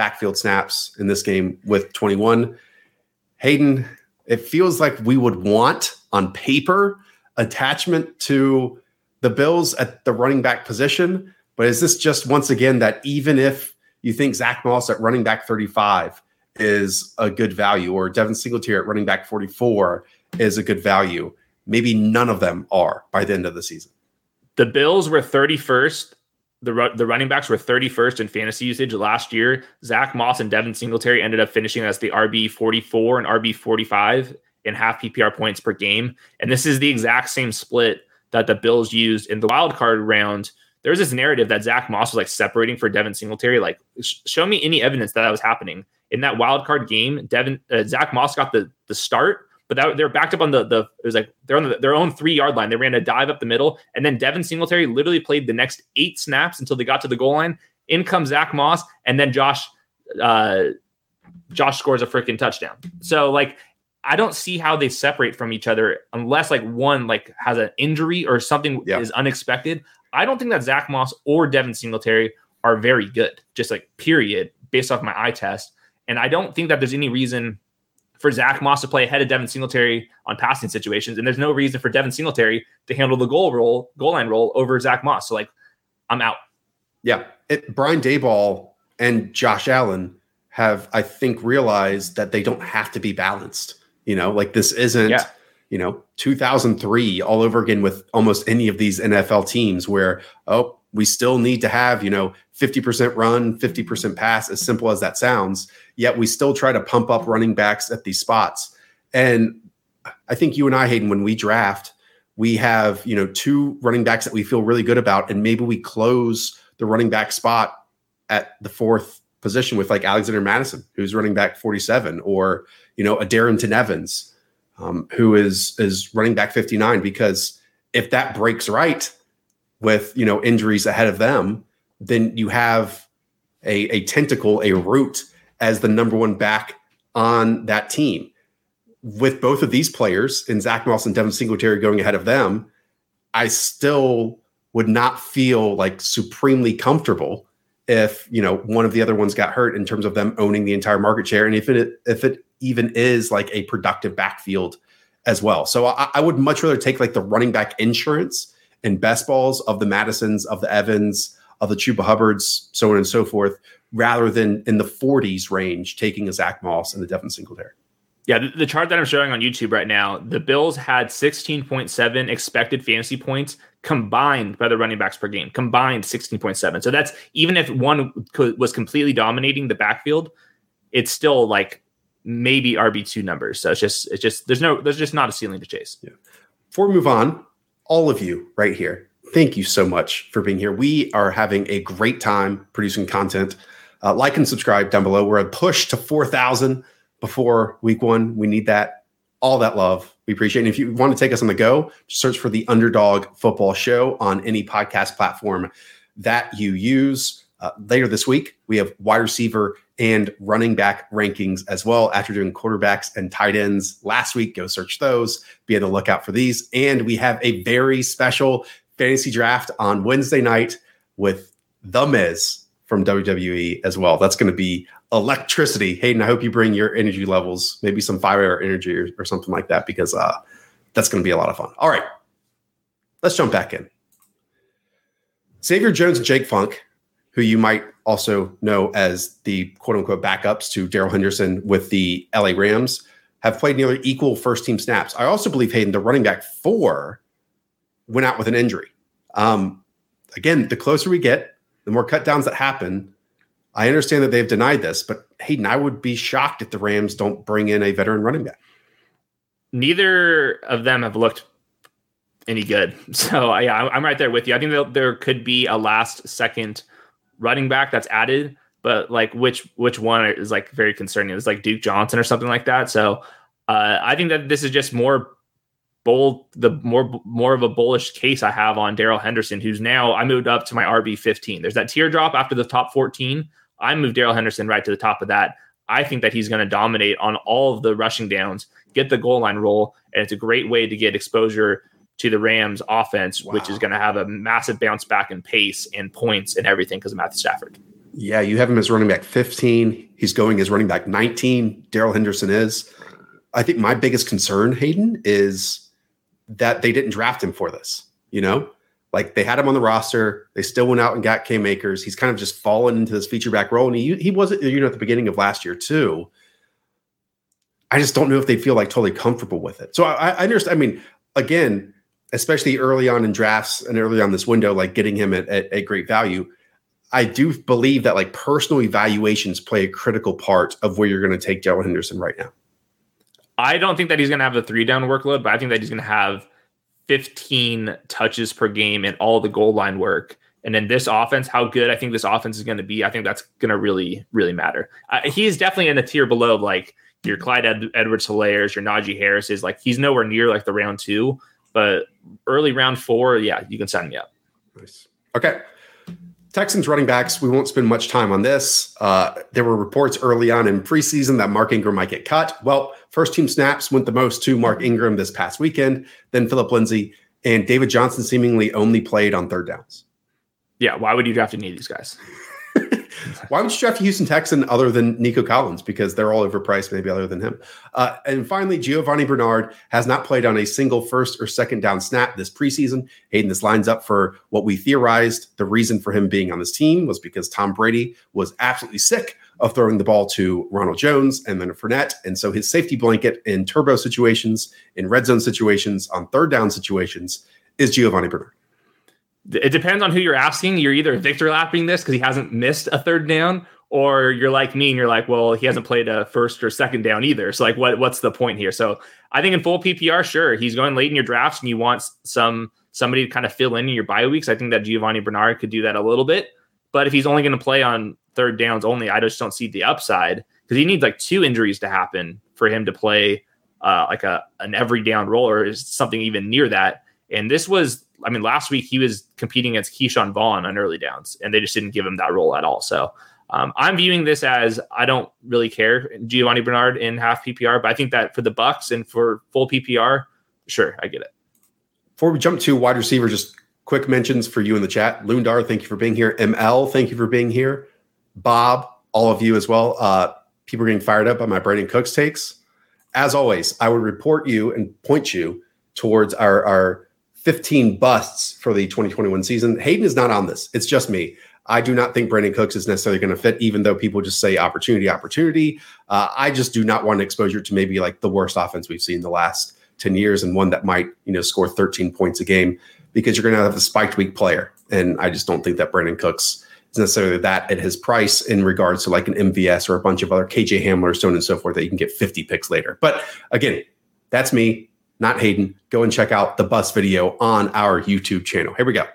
backfield snaps in this game with 21. Hayden, it feels like we would want on paper attachment to the Bills at the running back position. But is this just once again that even if you think Zack Moss at running back 35 is a good value, or Devin Singletary at running back 44 is a good value. Maybe none of them are by the end of the season. The Bills were 31st. The, the running backs were 31st in fantasy usage last year. Zack Moss and Devin Singletary ended up finishing as the RB 44 and RB 45 in half PPR points per game. And this is the exact same split that the Bills used in the wild card round there's this narrative that Zack Moss was like separating for Devin Singletary. Like, sh- show me any evidence that that was happening in that wild card game. Devin uh, Zack Moss got the the start, but that, they're backed up on the the it was like they're on the, their own three yard line. They ran a dive up the middle, and then Devin Singletary literally played the next eight snaps until they got to the goal line. In comes Zack Moss, and then Josh uh, Josh scores a freaking touchdown. So like I don't see how they separate from each other unless like one like has an injury or something yeah. is unexpected. I don't think that Zack Moss or Devin Singletary are very good, just like period, based off my eye test. And I don't think that there's any reason for Zack Moss to play ahead of Devin Singletary on passing situations. And there's no reason for Devin Singletary to handle the goal roll, goal line roll over Zack Moss. So like I'm out. Yeah. It, Brian Daboll and Josh Allen have, I think, realized that they don't have to be balanced. You know, like this isn't yeah you know 2003 all over again with almost any of these NFL teams where oh we still need to have you know 50% run 50% pass as simple as that sounds. Yet we still try to pump up running backs at these spots. And I think you and I Hayden when we draft we have you know two running backs that we feel really good about and maybe we close the running back spot at the fourth position with like Alexander Mattison, who's running back 47 or you know a Darrynton Evans um, who is is running back 59 because if that breaks right with you know injuries ahead of them, then you have a, a tentacle, a root as the number one back on that team. With both of these players in Zack Moss and Devin Singletary going ahead of them, I still would not feel like supremely comfortable if you know one of the other ones got hurt in terms of them owning the entire market share and if it if it even is like a productive backfield as well. So I, I would much rather take like the running back insurance and best balls of the Mattisons, of the Evans, of the Chuba Hubbards, so on and so forth, rather than in the 40s range taking a Zack Moss and the Devin Singletary. Yeah, the, the, chart that I'm showing on YouTube right now, the Bills had 16.7 expected fantasy points combined by the running backs per game, combined 16.7. So that's even if one co- was completely dominating the backfield, it's still like maybe RB two numbers. So it's just it's just there's no there's just not a ceiling to chase. Yeah. Before we move on, all of you right here, thank you so much for being here. We are having a great time producing content. Uh, like and subscribe down below. We're a push to four thousand before week one. We need that all that love. We appreciate it. And if you want to take us on the go, search for the Underdog Football Show on any podcast platform that you use. Uh, later this week, we have wide receiver and running back rankings as well after doing quarterbacks and tight ends last week. Go search those, be on the lookout for these. And we have a very special fantasy draft on Wednesday night with The Miz from WWE as well. That's going to be electricity. Hayden, I hope you bring your energy levels, maybe some fire energy or, or something like that, because uh, that's going to be a lot of fun. All right, let's jump back in. Xavier Jones and Jake Funk who you might also know as the quote unquote backups to Darrell Henderson with the LA Rams, have played nearly equal first team snaps. I also believe Hayden, the running back four, went out with an injury. Um, again, the closer we get, the more cut downs that happen. I understand that they've denied this, but Hayden, I would be shocked if the Rams don't bring in a veteran running back. Neither of them have looked any good. So I'm right there with you. I think there could be a last second running back that's added, but like which which one is like very concerning. It's like Duke Johnson or something like that. So uh, I think that this is just more bold, the more more of a bullish case I have on Darrell Henderson, who's now I moved up to my RB 15. There's that teardrop after the top 14. I moved Darrell Henderson right to the top of that. I think that he's going to dominate on all of the rushing downs, get the goal line roll, and it's a great way to get exposure to the Rams offense, wow. which is going to have a massive bounce back in pace and points and everything because of Matthew Stafford. Yeah, you have him as running back 15. He's going as running back 19. Darrell Henderson is. I think my biggest concern, Hayden, is that they didn't draft him for this. You know, like they had him on the roster. They still went out and got Cam Akers. He's kind of just fallen into this feature back role. And he, he wasn't, you know, at the beginning of last year, too. I just don't know if they feel like totally comfortable with it. So I, I understand. I mean, again, especially early on in drafts and early on this window, like getting him at, at, at great value. I do believe that like personal evaluations play a critical part of where you're going to take Darrell Henderson right now. I don't think that he's going to have the three down workload, but I think that he's going to have 15 touches per game and all the goal line work. And then this offense, how good I think this offense is going to be, I think that's going to really, really matter. Uh, he's definitely in the tier below, like your Clyde Ed- Edwards Hilaire's, your Najee Harris is like he's nowhere near like the round two, but early round four, yeah, you can sign me up. Nice. Okay. Texans running backs, we won't spend much time on this. Uh, there were reports early on in preseason that Mark Ingram might get cut. Well, first team snaps went the most to Mark Ingram this past weekend, then Philip Lindsay, and David Johnson seemingly only played on third downs. Yeah, why would you draft any of these guys? Why would you draft a Houston Texan other than Nico Collins? Because they're all overpriced, maybe other than him. Uh, and finally, Giovani Bernard has not played on a single first or second down snap this preseason. Hayden, this lines up for what we theorized. The reason for him being on this team was because Tom Brady was absolutely sick of throwing the ball to Ronald Jones and then Fournette. And so his safety blanket in turbo situations, in red zone situations, on third down situations is Giovani Bernard it depends on who you're asking. You're either Victor lapping this because he hasn't missed a third down, or you're like me and you're like, well, he hasn't played a first or second down either. So like, what what's the point here? So I think in full PPR, sure, he's going late in your drafts, and you want some somebody to kind of fill in in your bye weeks. I think that Giovani Bernard could do that a little bit, but if he's only going to play on third downs only, I just don't see the upside because he needs like two injuries to happen for him to play uh, like a an every down role or something even near that. And this was I mean, last week he was competing against Ke'Shawn Vaughn on early downs, and they just didn't give him that role at all. So um, I'm viewing this as I don't really care Giovani Bernard in half PPR, but I think that for the Bucs and for full PPR, sure, I get it. Before we jump to wide receiver, just quick mentions for you in the chat. Lundar, thank you for being here. ML, thank you for being here. Bob, all of you as well. Uh, people are getting fired up by my Brandin Cooks takes. As always, I would report you and point you towards our, our 15 busts for the 2021 season. Hayden is not on this. It's just me. I do not think Brandin Cooks is necessarily going to fit, even though people just say opportunity, opportunity. Uh, I just do not want exposure to maybe like the worst offense we've seen the last 10 years and one that might, you know, score 13 points a game because you're going to have a spiked week player. And I just don't think that Brandin Cooks is necessarily that at his price in regards to like an MVS or a bunch of other KJ Hamler, so on and so forth that you can get 50 picks later. But again, that's me not Hayden, go and check out the bus video on our YouTube channel. Here we go.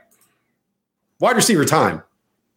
Wide receiver time.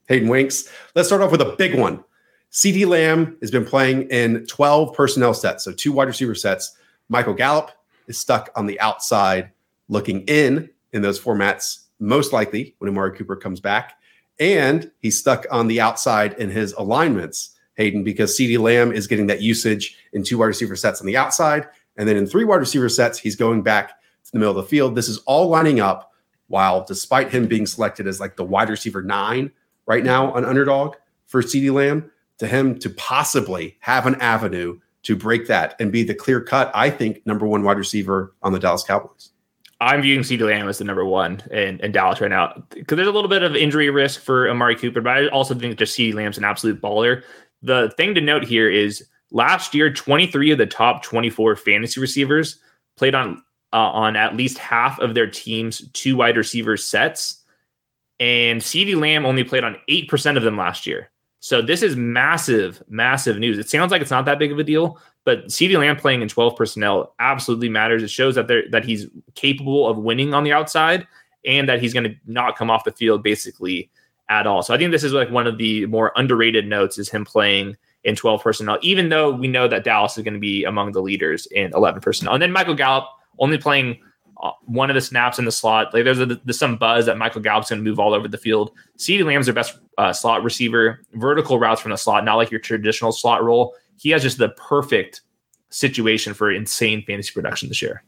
Hayden Winks. Let's start off with a big one. CeeDee Lamb has been playing in 12 personnel sets, so two wide receiver sets. Michael Gallup is stuck on the outside looking in in those formats, most likely when Amari Cooper comes back. And he's stuck on the outside in his alignments, Hayden, because CeeDee Lamb is getting that usage in two wide receiver sets on the outside and then in three wide receiver sets, he's going back to the middle of the field. This is all lining up while, despite him being selected as like the wide receiver nine right now on underdog for CeeDee Lamb, to him to possibly have an avenue to break that and be the clear cut, I think, number one wide receiver on the Dallas Cowboys. I'm viewing CeeDee Lamb as the number one in, in Dallas right now because there's a little bit of injury risk for Amari Cooper, but I also think just CeeDee Lamb's an absolute baller. The thing to note here is Last year, 23 of the top 24 fantasy receivers played on uh, on at least half of their team's two wide receiver sets, and CeeDee Lamb only played on eight percent of them last year. So this is massive, massive news. It sounds like it's not that big of a deal, but CeeDee Lamb playing in 12 personnel absolutely matters. It shows that that he's capable of winning on the outside and that he's going to not come off the field basically at all. So I think this is like one of the more underrated notes is him playing in 12 personnel, even though we know that Dallas is going to be among the leaders in 11 personnel. And then Michael Gallup only playing uh, one of the snaps in the slot. Like there's, a, there's some buzz that Michael Gallup's going to move all over the field. CeeDee Lamb's their best uh, slot receiver, vertical routes from the slot, not like your traditional slot role. He has just the perfect situation for insane fantasy production this year.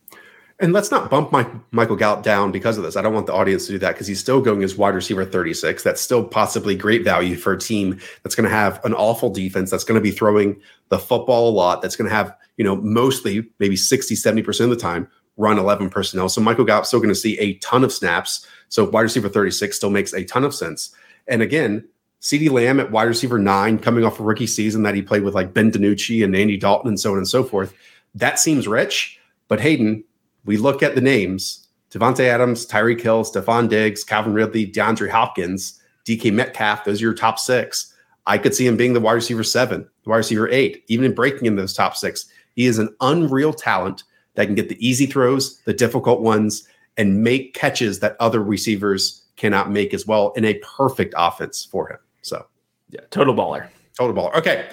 And let's not bump Mike, Michael Gallup down because of this. I don't want the audience to do that because he's still going as wide receiver 36. That's still possibly great value for a team that's going to have an awful defense, that's going to be throwing the football a lot, that's going to have, you know, mostly maybe 60, 70% of the time run 11 personnel. So Michael Gallup's still going to see a ton of snaps. So wide receiver 36 still makes a ton of sense. And again, CeeDee Lamb at wide receiver nine, coming off a rookie season that he played with like Ben DiNucci and Andy Dalton and so on and so forth. That seems rich. But Hayden, we look at the names Davante Adams, Tyreek Hill, Stefon Diggs, Calvin Ridley, DeAndre Hopkins, DK Metcalf. Those are your top six. I could see him being the wide receiver seven, the wide receiver eight, even in breaking in those top six. He is an unreal talent that can get the easy throws, the difficult ones, and make catches that other receivers cannot make as well in a perfect offense for him. So, yeah, total baller. Total baller. Okay.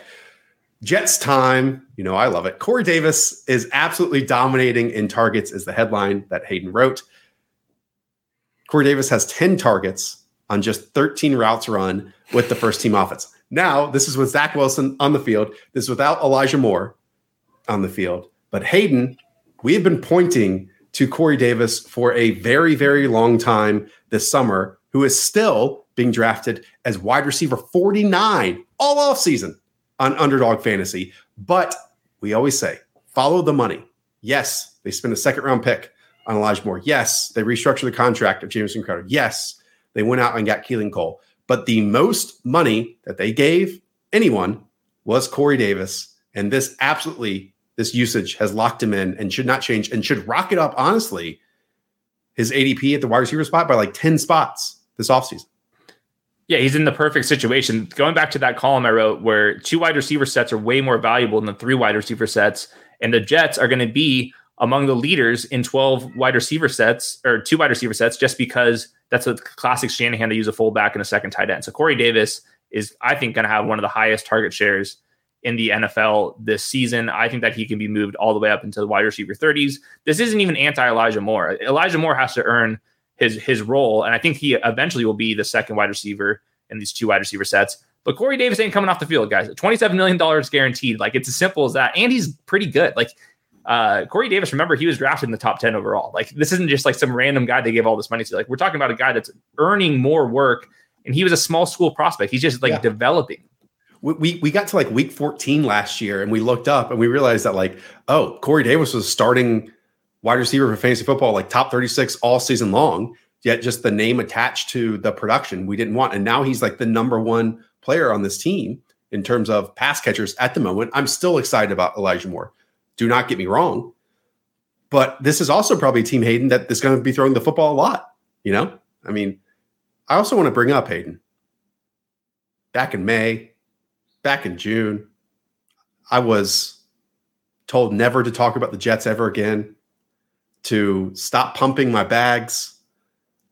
Jets time. You know, I love it. Corey Davis is absolutely dominating in targets, is the headline that Hayden wrote. Corey Davis has 10 targets on just 13 routes run with the first team offense. Now, this is with Zach Wilson on the field. This is without Elijah Moore on the field. But Hayden, we have been pointing to Corey Davis for a very, very long time this summer, who is still being drafted as wide receiver 49 all off season on underdog fantasy. But we always say, follow the money. Yes, they spent a second round pick on Elijah Moore. Yes, they restructured the contract of Jamison Crowder. Yes, they went out and got Keelan Cole. But the most money that they gave anyone was Corey Davis. And this absolutely, this usage has locked him in and should not change and should rocket up, honestly, his ADP at the wide receiver spot by like 10 spots this offseason. Yeah, he's in the perfect situation. Going back to that column I wrote where two wide receiver sets are way more valuable than the three wide receiver sets, and the Jets are going to be among the leaders in 12 wide receiver sets or two wide receiver sets just because that's a classic Shanahan to use a fullback and a second tight end. So Corey Davis is, I think, going to have one of the highest target shares in the NFL this season. I think that he can be moved all the way up into the wide receiver 30s. This isn't even anti Elijah Moore. Elijah Moore has to earn his his role, and I think he eventually will be the second wide receiver in these two wide receiver sets. But Corey Davis ain't coming off the field, guys. $27 million guaranteed. Like it's as simple as that. And he's pretty good. Like uh, Corey Davis, remember, he was drafted in the top 10 overall. Like this isn't just like some random guy they gave all this money to. Like we're talking about a guy that's earning more work and he was a small school prospect. He's just like yeah. developing. We, we, we got to like week 14 last year and we looked up and we realized that like, oh, Corey Davis was starting wide receiver for fantasy football, like top 36 all season long yet just the name attached to the production we didn't want. And now he's like the number one player on this team in terms of pass catchers at the moment. I'm still excited about Elijah Moore. Do not get me wrong. But this is also probably Team Hayden that is going to be throwing the football a lot. You know, I mean, I also want to bring up Hayden. Back in May, back in June, I was told never to talk about the Jets ever again, to stop pumping my bags,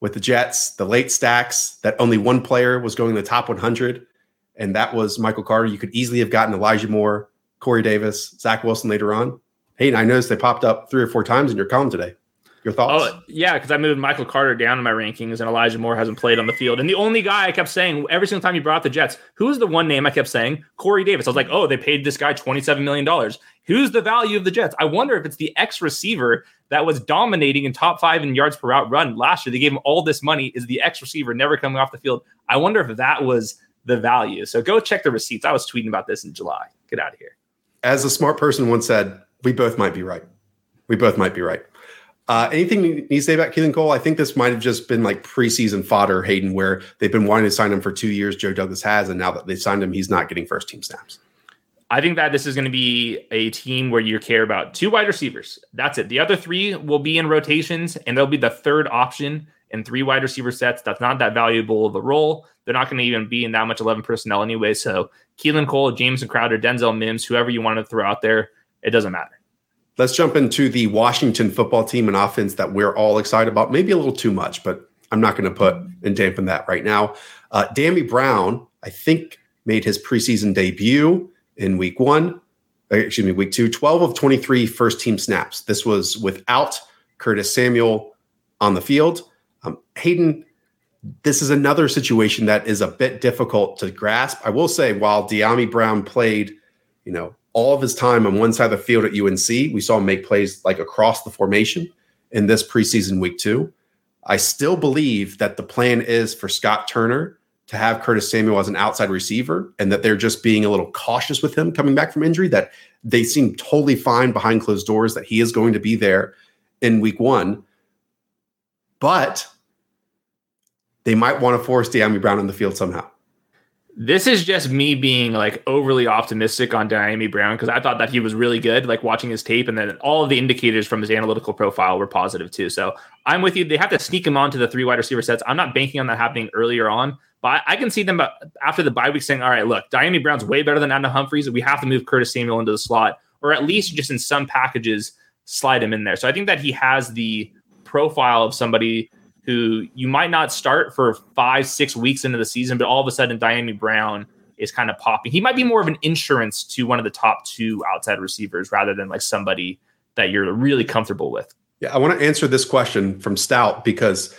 with the Jets, the late stacks, that only one player was going the top 100, and that was Michael Carter. You could easily have gotten Elijah Moore, Corey Davis, Zach Wilson later on. Hey, I noticed they popped up three or four times in your column today. Your thoughts? Oh, yeah, because I moved Michael Carter down in my rankings and Elijah Moore hasn't played on the field. And the only guy I kept saying every single time you brought up the Jets, who's the one name I kept saying? Corey Davis. I was like, oh, they paid this guy $27 million. Who's the value of the Jets? I wonder if it's the ex receiver that was dominating in top five in yards per route run last year. They gave him all this money, is the ex receiver never coming off the field. I wonder if that was the value. So go check the receipts. I was tweeting about this in July. Get out of here. As a smart person once said, we both might be right. We both might be right. Uh, anything you need to say about Keelan Cole? I think this might have just been like preseason fodder, Hayden, where they've been wanting to sign him for two years. Joe Douglas has, and now that they signed him, he's not getting first team snaps. I think that this is going to be a team where you care about two wide receivers. That's it. The other three will be in rotations, and they'll be the third option in three wide receiver sets. That's not that valuable of a role. They're not going to even be in that much 11 personnel anyway. So Keelan Cole, Jamison Crowder, Denzel Mims, whoever you want to throw out there, it doesn't matter. Let's jump into the Washington football team and offense that we're all excited about. Maybe a little too much, but I'm not going to put and dampen that right now. Uh, Dyami Brown, I think, made his preseason debut in week one, uh, excuse me, week two, 12 of 23 first team snaps. This was without Curtis Samuel on the field. Um, Hayden, this is another situation that is a bit difficult to grasp. I will say, while Dyami Brown played, you know, all of his time on one side of the field at UNC, we saw him make plays like across the formation in this preseason week two. I still believe that the plan is for Scott Turner to have Curtis Samuel as an outside receiver and that they're just being a little cautious with him coming back from injury, that they seem totally fine behind closed doors, that he is going to be there in week one. But they might want to force Dyami Brown in the field somehow. This is just me being like overly optimistic on Dyami Brown because I thought that he was really good, like watching his tape, and then all of the indicators from his analytical profile were positive too. So I'm with you. They have to sneak him onto the three wide receiver sets. I'm not banking on that happening earlier on, but I can see them uh, after the bye week saying, "All right, look, Dyami Brown's way better than Adam Humphries. We have to move Curtis Samuel into the slot, or at least just in some packages slide him in there." So I think that he has the profile of somebody who you might not start for five, six weeks into the season, but all of a sudden, Dyami Brown is kind of popping. He might be more of an insurance to one of the top two outside receivers rather than like somebody that you're really comfortable with. Yeah, I want to answer this question from Stout because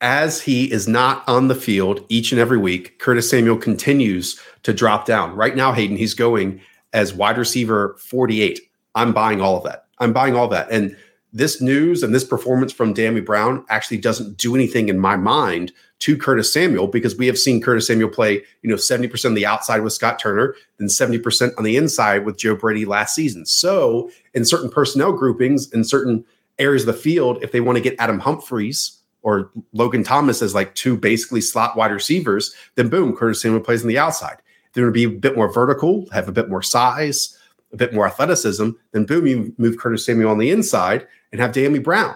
as he is not on the field each and every week, Curtis Samuel continues to drop down. Right now, Hayden, he's going as wide receiver 48. I'm buying all of that. I'm buying all that. And this news and this performance from Dyami Brown actually doesn't do anything in my mind to Curtis Samuel because we have seen Curtis Samuel play, you know, 70% on the outside with Scott Turner, then 70% on the inside with Joe Brady last season. So, in certain personnel groupings, in certain areas of the field, if they want to get Adam Humphries or Logan Thomas as like two basically slot wide receivers, then boom, Curtis Samuel plays on the outside. They're going to be a bit more vertical, have a bit more size, a bit more athleticism, then boom, you move Curtis Samuel on the inside and have Dyami Brown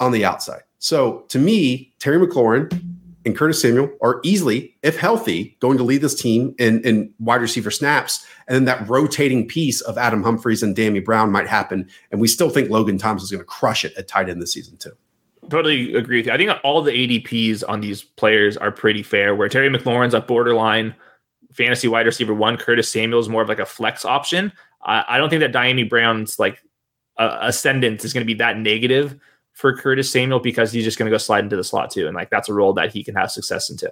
on the outside. So to me, Terry McLaurin and Curtis Samuel are easily, if healthy, going to lead this team in, in wide receiver snaps. And then that rotating piece of Adam Humphries and Dyami Brown might happen. And we still think Logan Thomas is going to crush it at tight end this season, too. Totally agree with you. I think all the ADPs on these players are pretty fair, where Terry McLaurin's a borderline fantasy wide receiver one. Curtis Samuel is more of like a flex option. I, I don't think that Dyami Brown's like uh, ascendant is going to be that negative for Curtis Samuel because he's just going to go slide into the slot too, and like that's a role that he can have success into.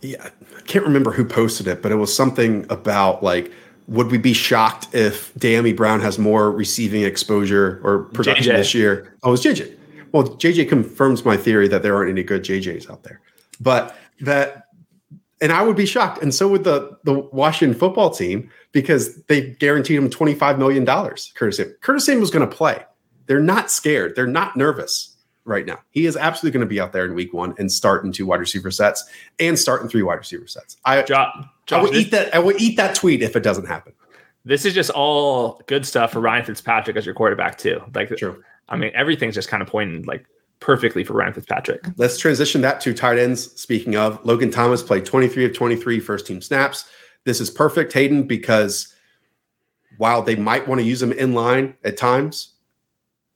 Yeah, I can't remember who posted it, but it was something about like, would we be shocked if Dyami Brown has more receiving exposure or production JJ. this year? Oh, it's JJ. Well, JJ confirms my theory that there aren't any good JJs out there, but that, and I would be shocked, and so would the the Washington football team because they guaranteed him $25 million. Curtis Samuel. Curtis Samuel's going to play. They're not scared. They're not nervous right now. He is absolutely going to be out there in week one and start in two wide receiver sets and start in three wide receiver sets. I, Josh, I will eat that. I will eat that tweet if it doesn't happen. This is just all good stuff for Ryan Fitzpatrick as your quarterback too. Like, True. I mean, everything's just kind of pointing like perfectly for Ryan Fitzpatrick. Let's transition that to tight ends. Speaking of, Logan Thomas played 23 of 23 first team snaps. This is perfect, Hayden, because while they might want to use him in line at times,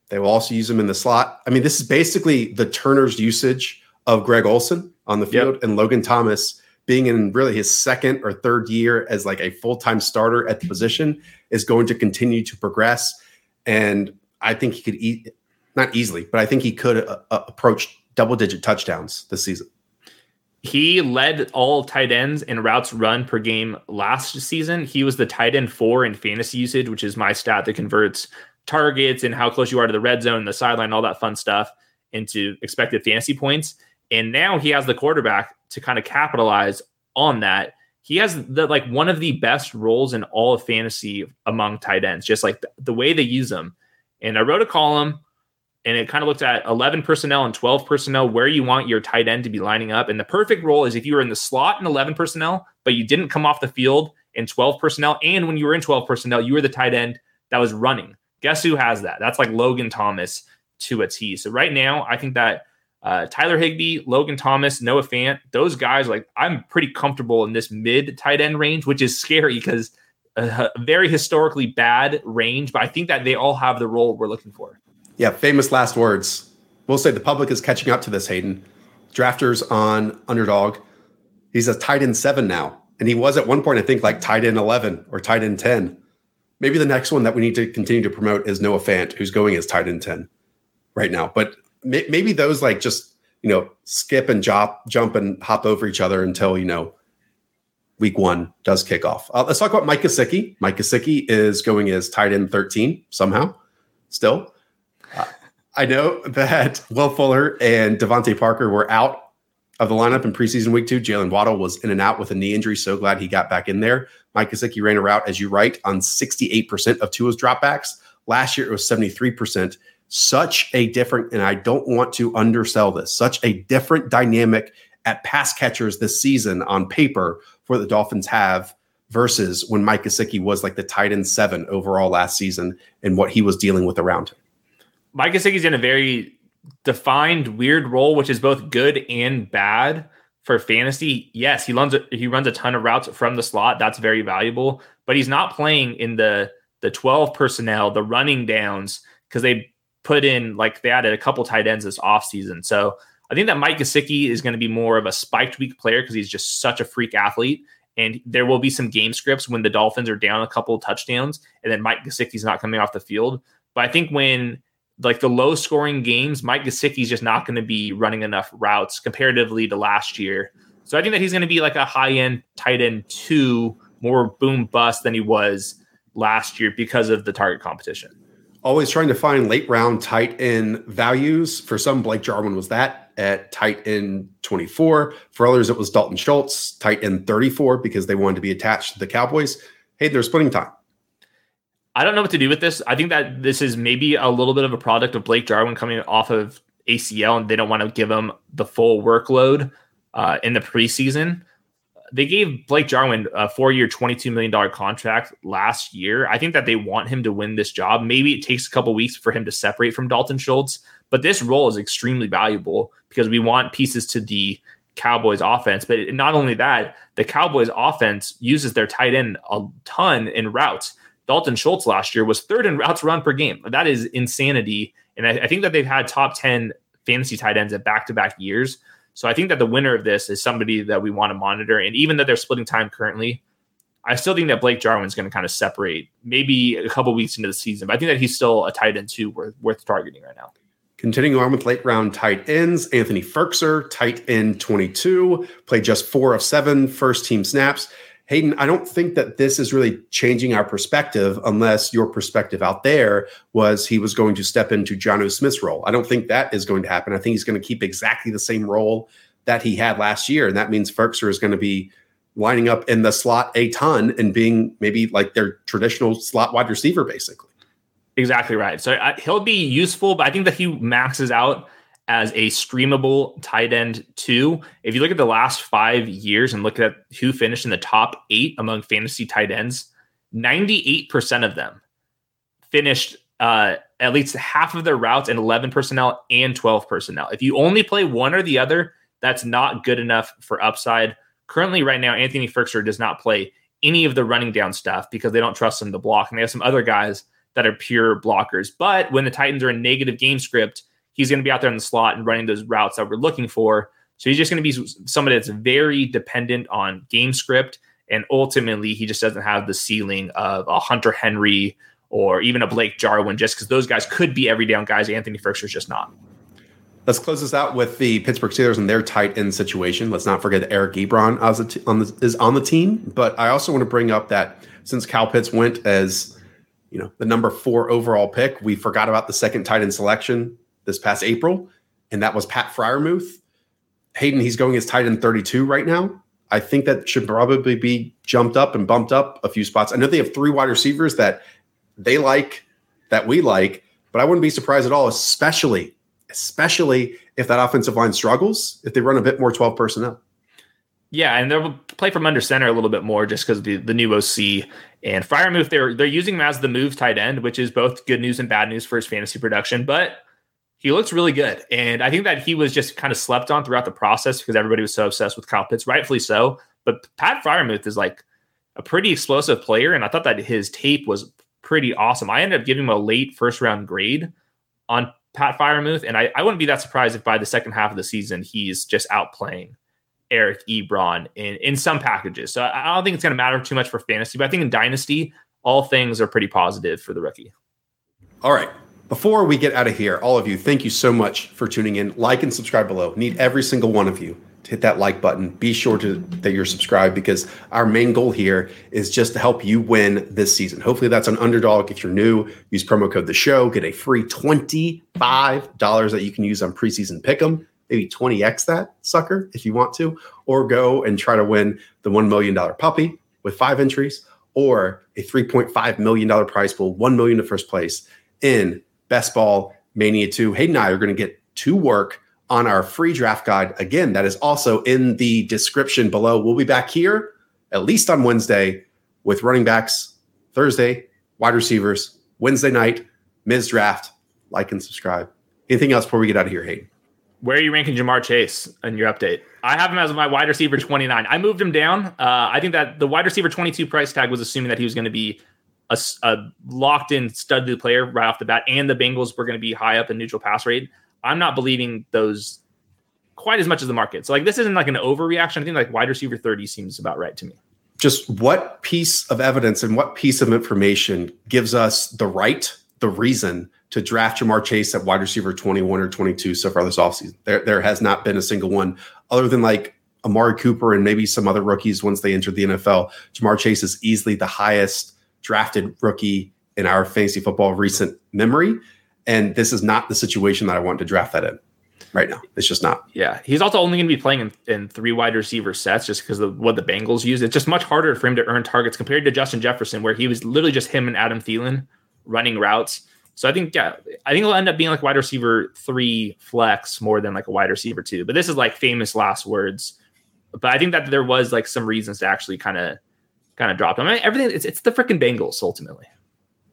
they will also use him in the slot. I mean, this is basically the Turner's usage of Greg Olsen on the field yep. and Logan Thomas being in really his second or third year as like a full-time starter at the position is going to continue to progress and I think he could eat not easily, but I think he could uh, uh approach double digit touchdowns this season. He led all tight ends in routes run per game last season. He was the tight end four in fantasy usage, which is my stat that converts targets and how close you are to the red zone, the sideline, all that fun stuff into expected fantasy points. And now he has the quarterback to kind of capitalize on that. He has the like one of the best roles in all of fantasy among tight ends, just like the, the way they use them. And I wrote a column and it kind of looked at 11 personnel and 12 personnel where you want your tight end to be lining up. And the perfect role is if you were in the slot in 11 personnel, but you didn't come off the field in 12 personnel. And when you were in 12 personnel, you were the tight end that was running. Guess who has that? That's like Logan Thomas to a T. So right now, I think that uh, Tyler Higbee, Logan Thomas, Noah Fant, those guys, like I'm pretty comfortable in this mid tight end range, which is scary because a, a very historically bad range, but I think that they all have the role we're looking for. Yeah, famous last words. We'll say the public is catching up to this, Hayden. Drafters on underdog. He's a tight end seven now. And he was at one point, I think, like tight end 11 or tight end 10. Maybe the next one that we need to continue to promote is Noah Fant, who's going as tight end 10 right now. But may- maybe those like just, you know, skip and jump, jump and hop over each other until, you know, week one does kick off. Uh, let's talk about Mike Gesicki. Mike Gesicki is going as tight end 13 somehow still. I know that Will Fuller and DeVante Parker were out of the lineup in preseason week two. Jaylen Waddle was in and out with a knee injury. So glad he got back in there. Mike Gesicki ran a route, as you write, on 68% of Tua's dropbacks. Last year, it was 73%. Such a different, and I don't want to undersell this, such a different dynamic at pass catchers this season on paper for the Dolphins have versus when Mike Gesicki was like the tight end seven overall last season and what he was dealing with around him. Mike Gesicki's in a very defined weird role, which is both good and bad for fantasy. Yes, he runs a, he runs a ton of routes from the slot. That's very valuable, but he's not playing in the the 12 personnel, the running downs, because they put in like they added a couple tight ends this offseason. So I think that Mike Gesicki is going to be more of a spiked week player because he's just such a freak athlete. And there will be some game scripts when the Dolphins are down a couple of touchdowns, and then Mike Gesicki's not coming off the field. But I think when like the low scoring games, Mike Gesicki's just not going to be running enough routes comparatively to last year. So I think that he's going to be like a high end tight end two, more boom bust than he was last year because of the target competition. Always trying to find late round tight end values. For some, Blake Jarwin was that at tight end 24. For others, it was Dalton Schultz, tight end 34, because they wanted to be attached to the Cowboys. Hey, they're splitting time. I don't know what to do with this. I think that this is maybe a little bit of a product of Blake Jarwin coming off of ACL, and they don't want to give him the full workload uh, in the preseason. They gave Blake Jarwin a four-year, twenty-two million dollar contract last year. I think that they want him to win this job. Maybe it takes a couple weeks for him to separate from Dalton Schultz, but this role is extremely valuable because we want pieces to the Cowboys offense. But not only that, the Cowboys offense uses their tight end a ton in routes. Dalton Schultz last year was third in routes run per game. That is insanity. And I, I think that they've had top 10 fantasy tight ends at back to back years. So I think that the winner of this is somebody that we want to monitor. And even though they're splitting time currently, I still think that Blake Jarwin's going to kind of separate maybe a couple weeks into the season. But I think that he's still a tight end too worth, worth targeting right now. Continuing on with late round tight ends, Anthony Firkser, tight end 22, played just four of seven first team snaps. Hayden, I don't think that this is really changing our perspective unless your perspective out there was he was going to step into Jonnu Smith's role. I don't think that is going to happen. I think he's going to keep exactly the same role that he had last year. And that means Firkser is going to be lining up in the slot a ton and being maybe like their traditional slot wide receiver, basically. Exactly right. So I, he'll be useful, but I think that he maxes out as a streamable tight end too. If you look at the last five years and look at who finished in the top eight among fantasy tight ends, 98% of them finished uh, at least half of their routes in 11 personnel and 12 personnel. If you only play one or the other, that's not good enough for upside. Currently, right now, Anthony Firkser does not play any of the running down stuff because they don't trust him to block. And they have some other guys that are pure blockers. But when the Titans are in negative game script, he's going to be out there in the slot and running those routes that we're looking for. So he's just going to be somebody that's very dependent on game script. And ultimately, he just doesn't have the ceiling of a Hunter Henry or even a Blake Jarwin, just because those guys could be every down guys. Anthony Firkser's just not. Let's close this out with the Pittsburgh Steelers and their tight end situation. Let's not forget Eric Ebron on the, is on the team. But I also want to bring up that since Cal Pitts went as you know the number four overall pick, we forgot about the second tight end selection this past April, and that was Pat Freiermuth. Hayden, he's going as tight end 32 right now. I think that should probably be jumped up and bumped up a few spots. I know they have three wide receivers that they like, that we like, but I wouldn't be surprised at all, especially, especially if that offensive line struggles, if they run a bit more 12 personnel. Yeah, and they'll play from under center a little bit more just because the, the new OC and Freiermuth, they're they're using him as the move tight end, which is both good news and bad news for his fantasy production. But he looks really good. And I think that he was just kind of slept on throughout the process because everybody was so obsessed with Kyle Pitts, rightfully so. But Pat Freiermuth is like a pretty explosive player. And I thought that his tape was pretty awesome. I ended up giving him a late first round grade on Pat Freiermuth. And I, I wouldn't be that surprised if by the second half of the season, he's just outplaying Eric Ebron in, in some packages. So I don't think it's going to matter too much for fantasy, but I think in Dynasty, all things are pretty positive for the rookie. All right. Before we get out of here, all of you, thank you so much for tuning in. Like and subscribe below. Need every single one of you to hit that like button. Be sure to that you're subscribed because our main goal here is just to help you win this season. Hopefully that's an underdog. If you're new, use promo code the show, get a free $25 that you can use on preseason pick'em. Maybe 20x that sucker if you want to, or go and try to win the $1 million puppy with five entries or a $3.5 million prize pool, 1 million to first place in Best Ball Mania 2. Hayden and I are going to get to work on our free draft guide. Again, that is also in the description below. We'll be back here at least on Wednesday with running backs, Thursday, wide receivers, Wednesday night, Miz draft. Like and subscribe. Anything else before we get out of here, Hayden? Where are you ranking Ja'Marr Chase in your update? I have him as my wide receiver 29. I moved him down. Uh, I think that the wide receiver 22 price tag was assuming that he was going to be a, a locked in studly player right off the bat, and the Bengals were going to be high up in neutral pass rate. I'm not believing those quite as much as the market. So like this isn't like an overreaction. I think like wide receiver 30 seems about right to me. Just what piece of evidence and what piece of information gives us the right, the reason to draft Ja'Marr Chase at wide receiver 21 or 22 so far this offseason? There, there has not been a single one other than like Amari Cooper and maybe some other rookies once they entered the NFL. Ja'Marr Chase is easily the highest drafted rookie in our fantasy football recent memory. And this is not the situation that I want to draft that in right now. It's just not. Yeah, he's also only going to be playing in, in three wide receiver sets just because of what the Bengals use. It's just much harder for him to earn targets compared to Justin Jefferson, where he was literally just him and Adam Thielen running routes. So I think, yeah, I think it'll end up being like wide receiver three flex more than like a wide receiver two. But this is like famous last words. But I think that there was like some reasons to actually kind of kind of drop him. I mean, everything it's it's the freaking Bengals ultimately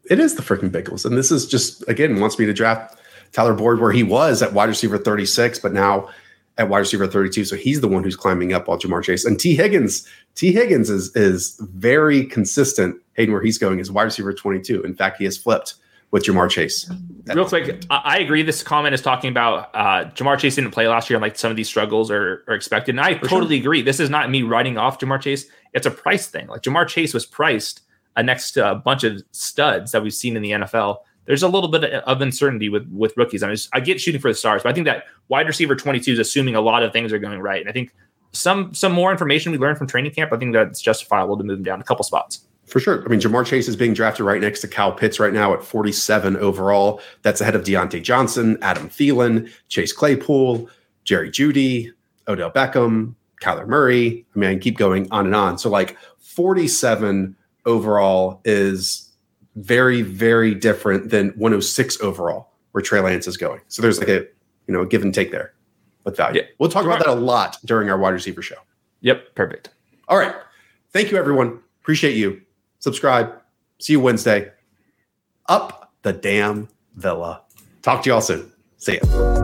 it is the freaking Bengals. And this is just, again, wants me to draft Tyler Boyd where he was at wide receiver 36, but now at wide receiver 32. So he's the one who's climbing up while Ja'Marr Chase. And Tee Higgins, Tee Higgins is is very consistent. Hayden, where he's going is wide receiver 22. In fact, he has flipped with Ja'Marr Chase. Real quick, I agree. This comment is talking about uh, Ja'Marr Chase didn't play last year, and like some of these struggles are, are expected. And I For totally sure. agree. This is not me writing off Ja'Marr Chase. It's a price thing. Like Ja'Marr Chase was priced uh, next to a bunch of studs that we've seen in the NFL, there's a little bit of uncertainty with with rookies. I, mean, I get shooting for the stars, but I think that wide receiver 22 is assuming a lot of things are going right. And I think some some more information we learned from training camp, I think that's justifiable to move him down a couple spots. For sure. I mean, Ja'Marr Chase is being drafted right next to Cal Pitts right now at 47 overall. That's ahead of Diontae Johnson, Adam Thielen, Chase Claypool, Jerry Jeudy, Odell Beckham, Kyler Murray. I mean, I keep going on and on. So like 47 overall is very, very different than 106 overall, where Trey Lance is going. So there's like a you know a give and take there with value. Yeah. We'll talk about that a lot during our wide receiver show. Yep, perfect. All right. Thank you, everyone. Appreciate you. Subscribe. See you Wednesday. Up the damn villa. Talk to you all soon. See ya.